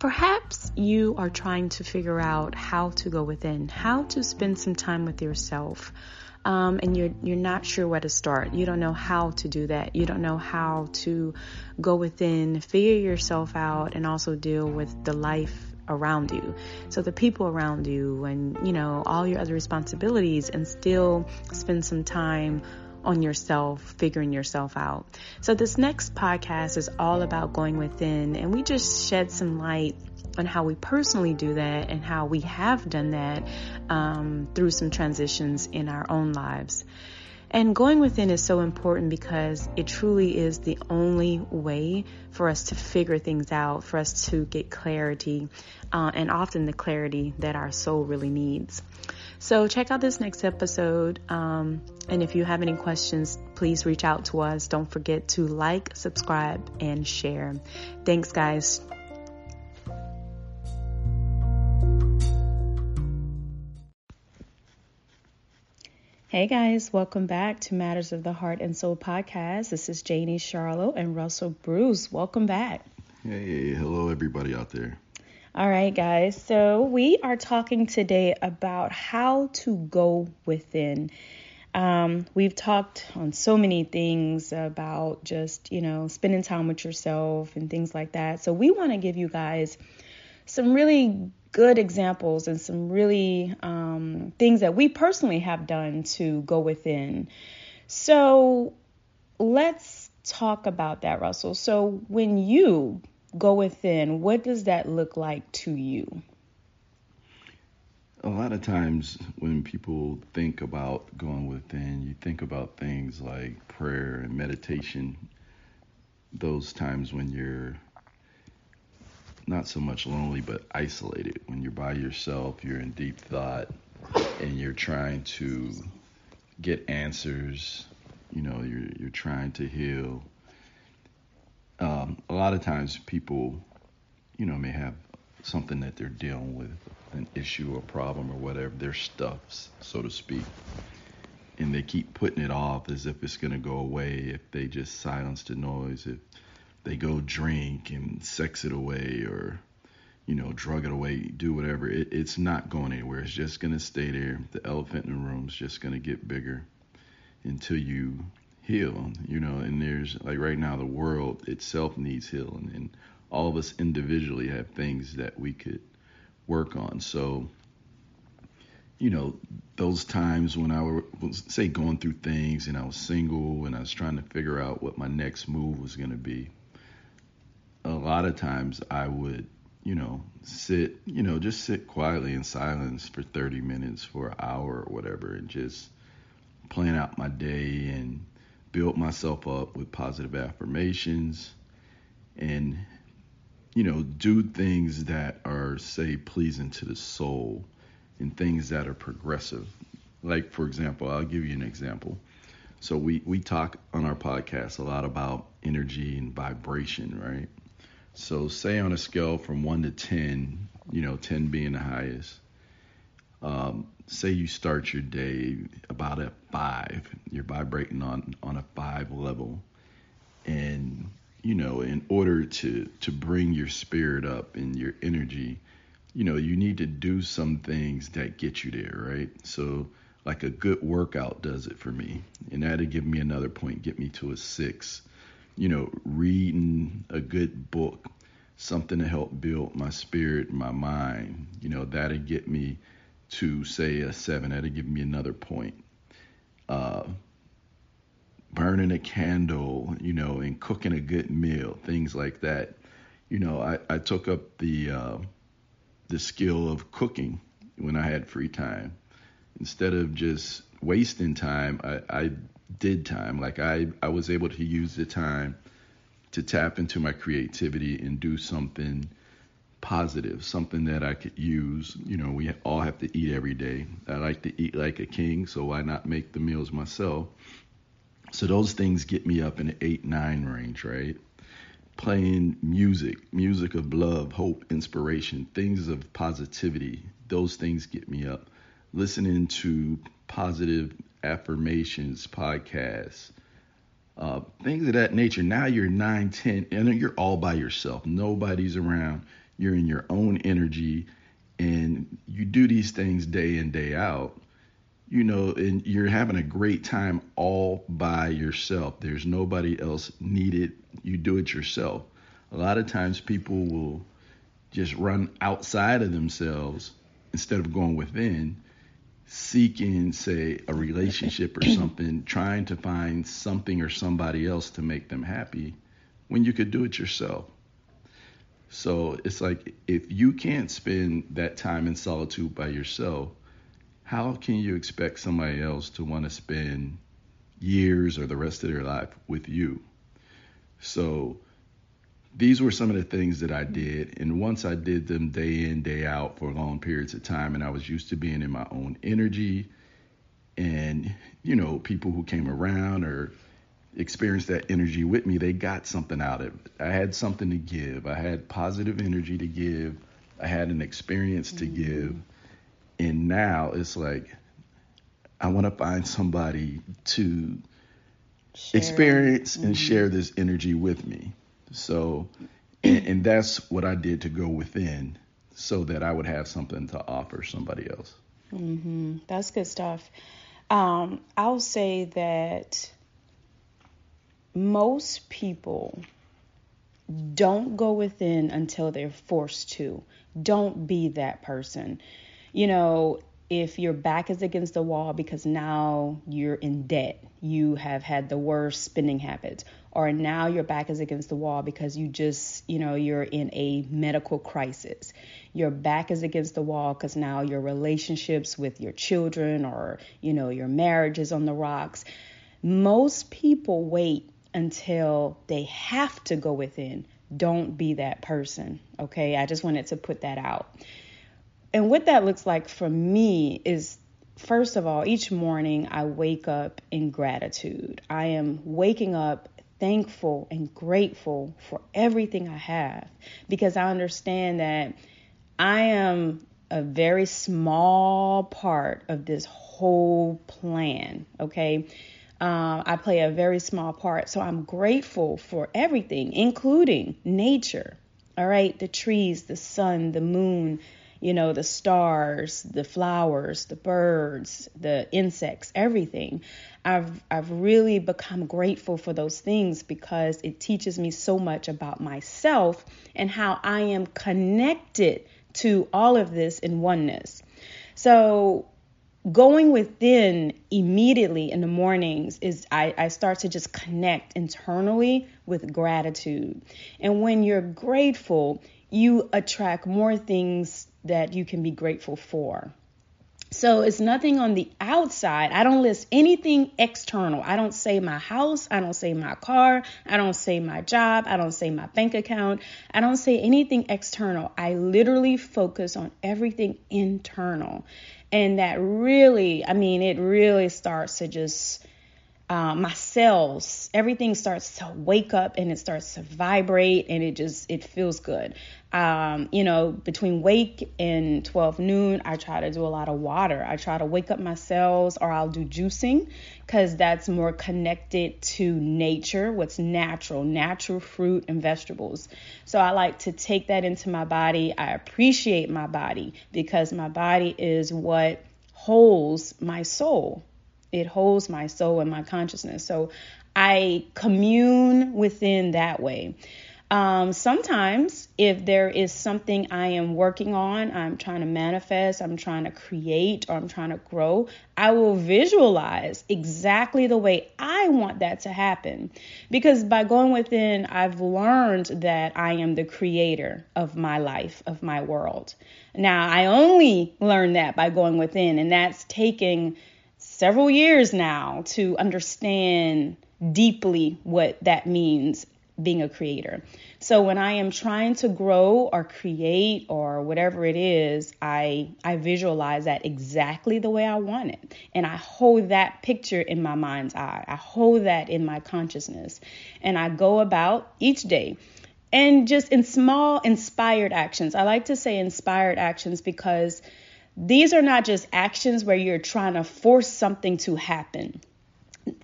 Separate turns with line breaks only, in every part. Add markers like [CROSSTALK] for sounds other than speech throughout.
Perhaps you are trying to figure out how to go within, how to spend some time with yourself. Um, and you're you're not sure where to start. You don't know how to do that. You don't know how to go within, figure yourself out, and also deal with the life around you. So the people around you, and you know all your other responsibilities, and still spend some time on yourself, figuring yourself out. So this next podcast is all about going within and we just shed some light on how we personally do that and how we have done that um, through some transitions in our own lives. And going within is so important because it truly is the only way for us to figure things out, for us to get clarity, uh, and often the clarity that our soul really needs. So check out this next episode. Um, and if you have any questions, please reach out to us. Don't forget to like, subscribe, and share. Thanks, guys. Hey guys, welcome back to Matters of the Heart and Soul podcast. This is Janie Charlo and Russell Bruce. Welcome back.
Hey, hello everybody out there.
All right, guys. So we are talking today about how to go within. Um, we've talked on so many things about just, you know, spending time with yourself and things like that. So we want to give you guys some really good examples and some really um, things that we personally have done to go within. So let's talk about that, Russell. So when you go within, what does that look like to you?
A lot of times when people think about going within, you think about things like prayer and meditation. Those times when you're not so much lonely, but isolated. When you're by yourself, you're in deep thought, and you're trying to get answers. You know, you're you're trying to heal um, a lot of times people, you know, may have something that they're dealing with, an issue or problem or whatever, their stuffs, so to speak. And they keep putting it off as if it's going to go away if they just silence the noise, if they go drink and sex it away or, you know, drug it away, do whatever. It, it's not going anywhere. It's just going to stay there. The elephant in the room is just going to get bigger until you you know, and there's like right now the world itself needs healing and all of us individually have things that we could work on. So, you know, those times when I was say going through things and I was single and I was trying to figure out what my next move was going to be, a lot of times I would, you know, sit, you know, just sit quietly in silence for 30 minutes for an hour or whatever and just plan out my day and build myself up with positive affirmations and you know do things that are say pleasing to the soul and things that are progressive. Like for example i'll give you an example. So we we talk on our podcast a lot about energy and vibration right? So say on a scale from 1 to 10 you know 10 being the highest um, say you start your day about at five, you're vibrating on on a five level, and you know, in order to to bring your spirit up and your energy, you know, you need to do some things that get you there, right? So like a good workout does it for me, and that'll give me another point, get me to a six. You know, reading a good book, something to help build my spirit, my mind. You know, that'll get me to say a seven, that'd give me another point. Uh, burning a candle, you know, and cooking a good meal, things like that. You know, I, I took up the uh, the skill of cooking when I had free time. Instead of just wasting time, I, I did time. Like I, I was able to use the time to tap into my creativity and do something positive, something that I could use. You know, we all have to eat every day. I like to eat like a king, so why not make the meals myself? So those things get me up in the eight, nine range, right? Playing music, music of love, hope, inspiration, things of positivity, those things get me up. Listening to positive affirmations, podcasts, uh, things of that nature. Now you're 9, 10, and you're all by yourself. Nobody's around. You're in your own energy, and you do these things day in, day out. You know, and you're having a great time all by yourself. There's nobody else needed. You do it yourself. A lot of times people will just run outside of themselves instead of going within seeking, say, a relationship or something, [CLEARS THROAT] trying to find something or somebody else to make them happy when you could do it yourself. So it's like if you can't spend that time in solitude by yourself, how can you expect somebody else to want to spend years or the rest of their life with you? So these were some of the things that I did. And once I did them day in, day out for long periods of time, and I was used to being in my own energy, and, you know, people who came around or experienced that energy with me, they got something out of it. I had something to give, I had positive energy to give, I had an experience to mm-hmm. give. And now it's like, I want to find somebody to share. experience mm-hmm. and share this energy with me. So, and, and that's what I did to go within so that I would have something to offer somebody else.
Mm-hmm. That's good stuff. Um, I'll say that most people don't go within until they're forced to. Don't be that person. You know, if your back is against the wall because now you're in debt, you have had the worst spending habits, or now your back is against the wall because you just, you know, you're in a medical crisis. Your back is against the wall because now your relationships with your children or, you know, your marriage is on the rocks. Most people wait until they have to go within. Don't be that person, okay? I just wanted to put that out. And what that looks like for me is first of all, each morning I wake up in gratitude. I am waking up thankful and grateful for everything I have because I understand that I am a very small part of this whole plan, okay? Uh, I play a very small part. So I'm grateful for everything, including nature, all right? The trees, the sun, the moon, you know, the stars, the flowers, the birds, the insects, everything. I've I've really become grateful for those things because it teaches me so much about myself and how I am connected to all of this in oneness. So going within immediately in the mornings is I, I start to just connect internally with gratitude. And when you're grateful, you attract more things that you can be grateful for. So it's nothing on the outside. I don't list anything external. I don't say my house. I don't say my car. I don't say my job. I don't say my bank account. I don't say anything external. I literally focus on everything internal. And that really, I mean, it really starts to just uh, my cells, everything starts to wake up and it starts to vibrate and it just it feels good. Um, you know, between wake and 12 noon, I try to do a lot of water. I try to wake up my cells or I'll do juicing because that's more connected to nature, what's natural, natural fruit and vegetables. So I like to take that into my body. I appreciate my body because my body is what holds my soul it holds my soul and my consciousness. So I commune within that way. Um, sometimes, if there is something I am working on, I'm trying to manifest, I'm trying to create, or I'm trying to grow, I will visualize exactly the way I want that to happen. Because by going within, I've learned that I am the creator of my life, of my world. Now, I only learned that by going within, and that's taking several years now to understand deeply what that means being a creator. So when I am trying to grow or create or whatever it is, I I visualize that exactly the way I want it. And I hold that picture in my mind's eye. I hold that in my consciousness. And I go about each day and just in small inspired actions. I like to say inspired actions because these are not just actions where you're trying to force something to happen.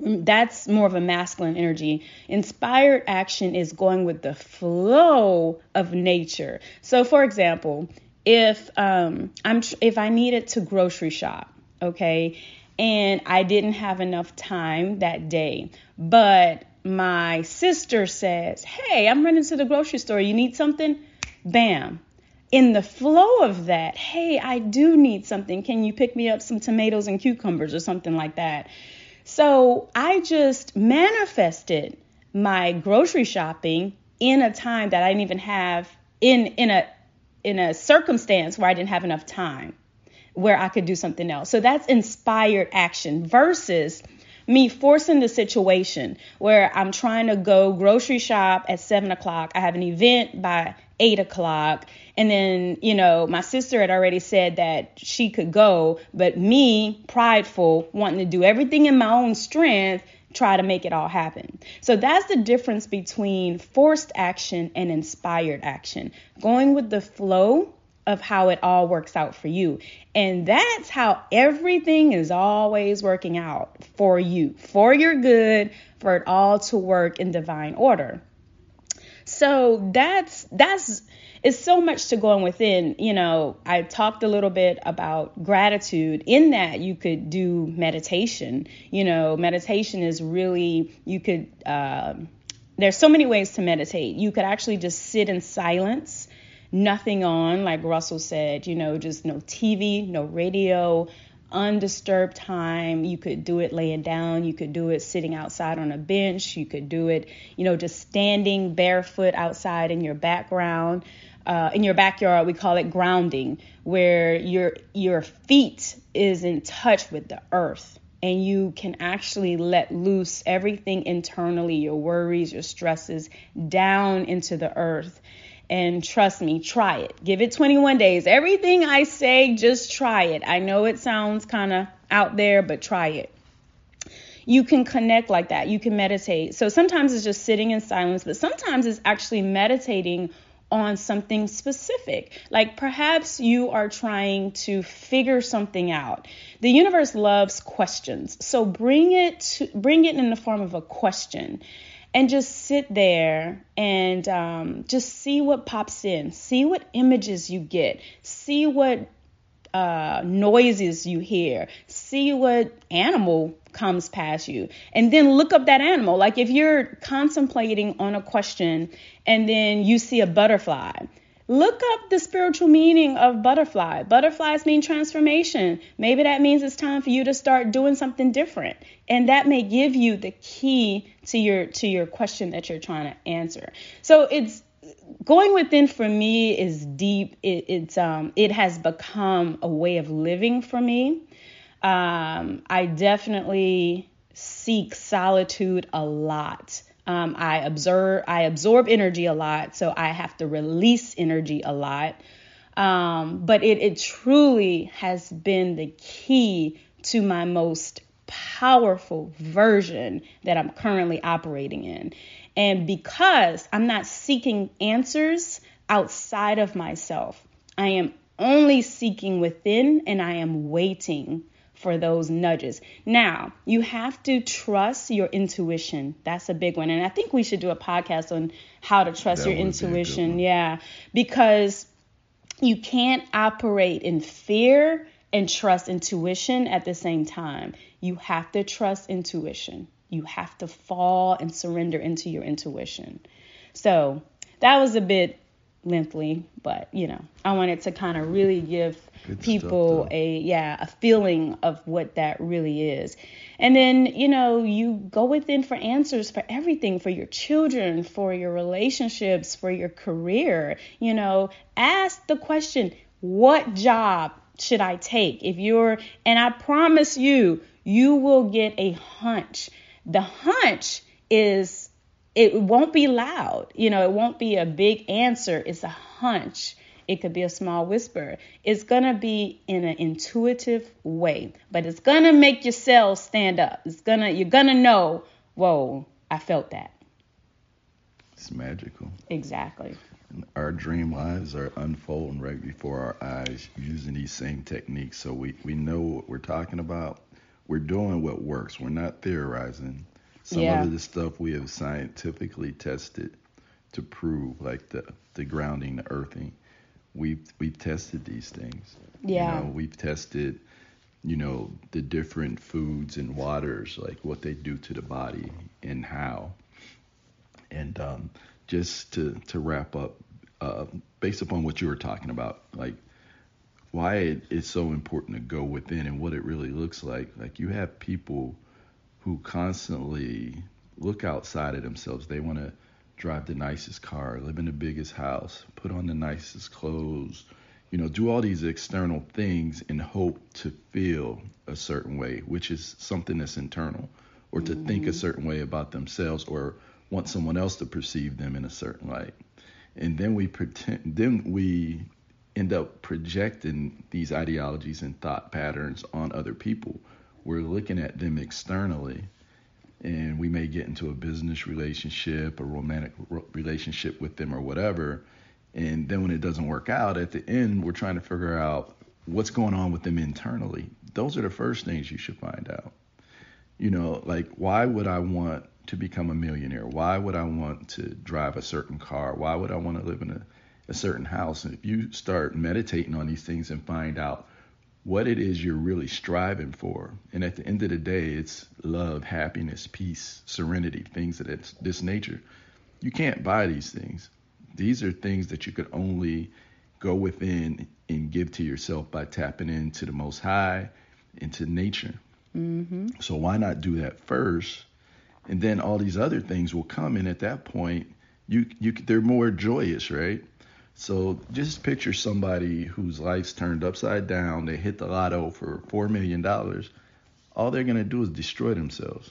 That's more of a masculine energy. Inspired action is going with the flow of nature. So, for example, if um, I'm if I needed to grocery shop, okay, and I didn't have enough time that day, but my sister says, Hey, I'm running to the grocery store. You need something? Bam. In the flow of that, hey, I do need something. Can you pick me up some tomatoes and cucumbers or something like that? So I just manifested my grocery shopping in a time that I didn't even have in in a in a circumstance where I didn't have enough time where I could do something else. So that's inspired action versus me forcing the situation where I'm trying to go grocery shop at seven o'clock. I have an event by eight o'clock. And then, you know, my sister had already said that she could go, but me, prideful, wanting to do everything in my own strength, try to make it all happen. So that's the difference between forced action and inspired action. Going with the flow of how it all works out for you. And that's how everything is always working out for you, for your good, for it all to work in divine order. So that's that's it's so much to go going within. You know, I talked a little bit about gratitude. In that, you could do meditation. You know, meditation is really you could. Uh, there's so many ways to meditate. You could actually just sit in silence nothing on, like Russell said, you know, just no TV, no radio, undisturbed time. You could do it laying down, you could do it sitting outside on a bench, you could do it, you know, just standing barefoot outside in your background. Uh, in your backyard, we call it grounding, where your your feet is in touch with the earth, and you can actually let loose everything internally, your worries, your stresses, down into the earth and trust me, try it. Give it 21 days. Everything I say, just try it. I know it sounds kind of out there, but try it. You can connect like that. You can meditate. So sometimes it's just sitting in silence, but sometimes it's actually meditating on something specific. Like perhaps you are trying to figure something out. The universe loves questions. So bring it to, bring it in the form of a question and just sit there and um, just see what pops in, see what images you get, see what uh, noises you hear, see what animal comes past you, and then look up that animal. Like if you're contemplating on a question and then you see a butterfly, Look up the spiritual meaning of butterfly. Butterflies mean transformation. Maybe that means it's time for you to start doing something different. And that may give you the key to your to your question that you're trying to answer. So it's going within for me is deep. It, it's um it has become a way of living for me. Um, I definitely seek solitude a lot. Um, I observe, I absorb energy a lot, so I have to release energy a lot. Um, but it, it truly has been the key to my most powerful version that I'm currently operating in. And because I'm not seeking answers outside of myself, I am only seeking within and I am waiting for those nudges. Now, you have to trust your intuition. That's a big one. And I think we should do a podcast on how to trust that your intuition. Yeah, because you can't operate in fear and trust intuition at the same time. You have to trust intuition. You have to fall and surrender into your intuition. So, that was a bit lengthy, but you know, I wanted to kind of really give Good people a yeah a feeling of what that really is. And then you know you go within for answers for everything for your children for your relationships for your career. You know ask the question what job should i take? If you're and i promise you you will get a hunch. The hunch is it won't be loud. You know, it won't be a big answer. It's a hunch. It could be a small whisper. It's going to be in an intuitive way, but it's going to make your cells stand up. It's going to you're going to know, "Whoa, I felt that."
It's magical.
Exactly.
Our dream lives are unfolding right before our eyes using these same techniques. So we, we know what we're talking about. We're doing what works. We're not theorizing. Some
Yeah.
of the stuff we have scientifically tested to prove, like the, the grounding, the earthing. We've we've tested these things.
Yeah.
You know, we've tested, you know, the different foods and waters, like what they do to the body and how. And um, just to to wrap up, uh, based upon what you were talking about, like why it, it's so important to go within and what it really looks like. Like you have people who constantly look outside of themselves. They want to drive the nicest car, live in the biggest house, put on the nicest clothes, you know, do all these external things in hope to feel a certain way, which is something that's internal, or to think a mm-hmm. certain way about themselves, or want someone else to perceive them in a certain light. And then we pretend, then we end up projecting these ideologies and thought patterns on other people. We're looking at them externally, and we may get into a business relationship, a romantic relationship with them, or whatever. And then when it doesn't work out, at the end, we're trying to figure out what's going on with them internally. Those are the first things you should find out. You know, like why would I want to become a millionaire? Why would I want to drive a certain car? Why would I want to live in a, a certain house? And if you start meditating on these things and find out what it is you're really striving for, and at the end of the day, it's love, happiness, peace, serenity, things of this, this nature. You can't buy these things. These are things that you could only go within and give to yourself by tapping into the Most High, into nature.
Mm-hmm.
So why not do that first, and then all these other things will come. And at that point, you you they're more joyous, right? So just picture somebody whose life's turned upside down. They hit the lotto for four million dollars. All they're gonna do is destroy themselves.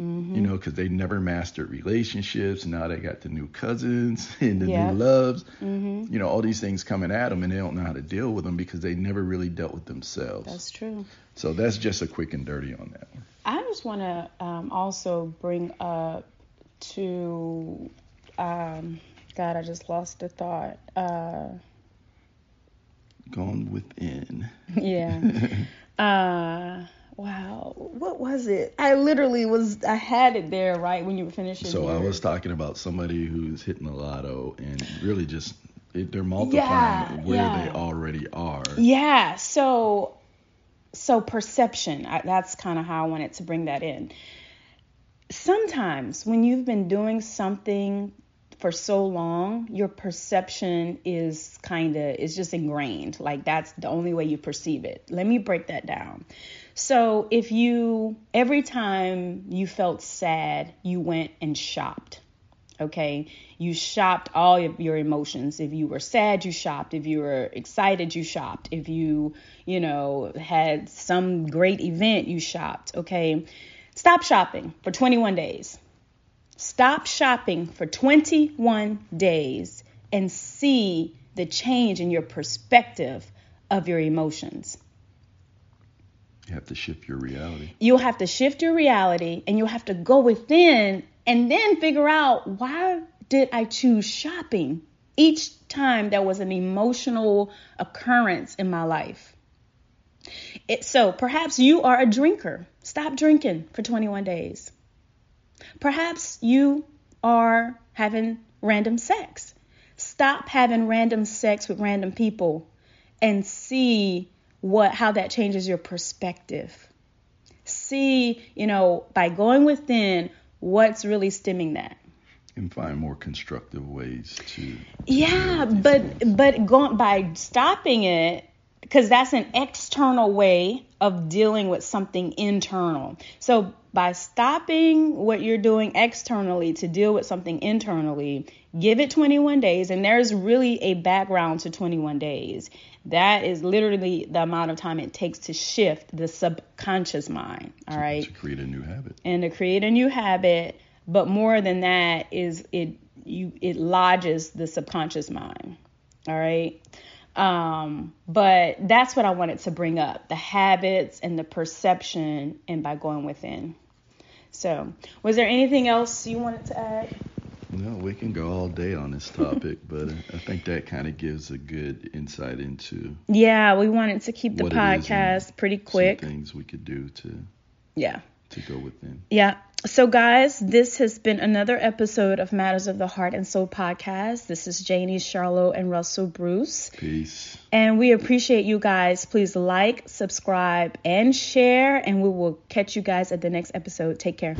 Mm-hmm.
You know, because they never mastered relationships. Now they got the new cousins [LAUGHS] and the
Yep.
new loves.
Mm-hmm.
You know, all these things coming at them, and they don't know how to deal with them because they never really dealt with themselves.
That's true.
So that's just a quick and dirty on that one.
I just want to um, also bring up to, um, God, I just lost the thought. Uh,
Gone within.
yeah. [LAUGHS] uh, wow. What was it? I literally was, I had it there right when you were finishing.
So I was talking about somebody who's hitting the lotto and really just it, they're multiplying
Yeah,
where
yeah.
they already are.
Yeah. So, so perception. I, that's kind of how I wanted to bring that in. Sometimes when you've been doing something for so long, your perception is kind of is just ingrained. Like that's the only way you perceive it. Let me break that down. So if you every time you felt sad, you went and shopped. Okay, you shopped all of your emotions. If you were sad, you shopped. If you were excited, you shopped. If you, you know, had some great event, you shopped. Okay, stop shopping for 21 days. Stop shopping for 21 days and see the change in your perspective of your emotions.
You have to shift your reality.
You'll have to shift your reality and you'll have to go within and then figure out why did I choose shopping each time there was an emotional occurrence in my life. It, so perhaps you are a drinker. Stop drinking for 21 days. Perhaps you are having random sex. Stop having random sex with random people and see what how that changes your perspective. See, you know, by going within what's really stemming that.
And find more constructive ways to. to
Yeah,
deal with these
but but going by stopping it because that's an external way of dealing with something internal. So by stopping what you're doing externally to deal with something internally, give it 21 days and there's really a background to 21 days. That is literally the amount of time it takes to shift the subconscious mind, all right?
to create a new habit.
and to create a new habit but more than that is it you it lodges the subconscious mind. All right. Um, but that's what I wanted to bring up the habits and the perception, and by going within. So, was there anything else you wanted to add?
No, we can go all day on this topic, but I think that kind of gives a good insight into.
Yeah, we wanted to keep the podcast pretty quick.
things we could do to.
Yeah.
To go within.
Yeah. So, guys, this has been another episode of Matters of the Heart and Soul podcast. This is Janie, Charlotte, and Russell Bruce.
Peace.
And we appreciate you guys. Please like, subscribe, and share. And we will catch you guys at the next episode. Take care.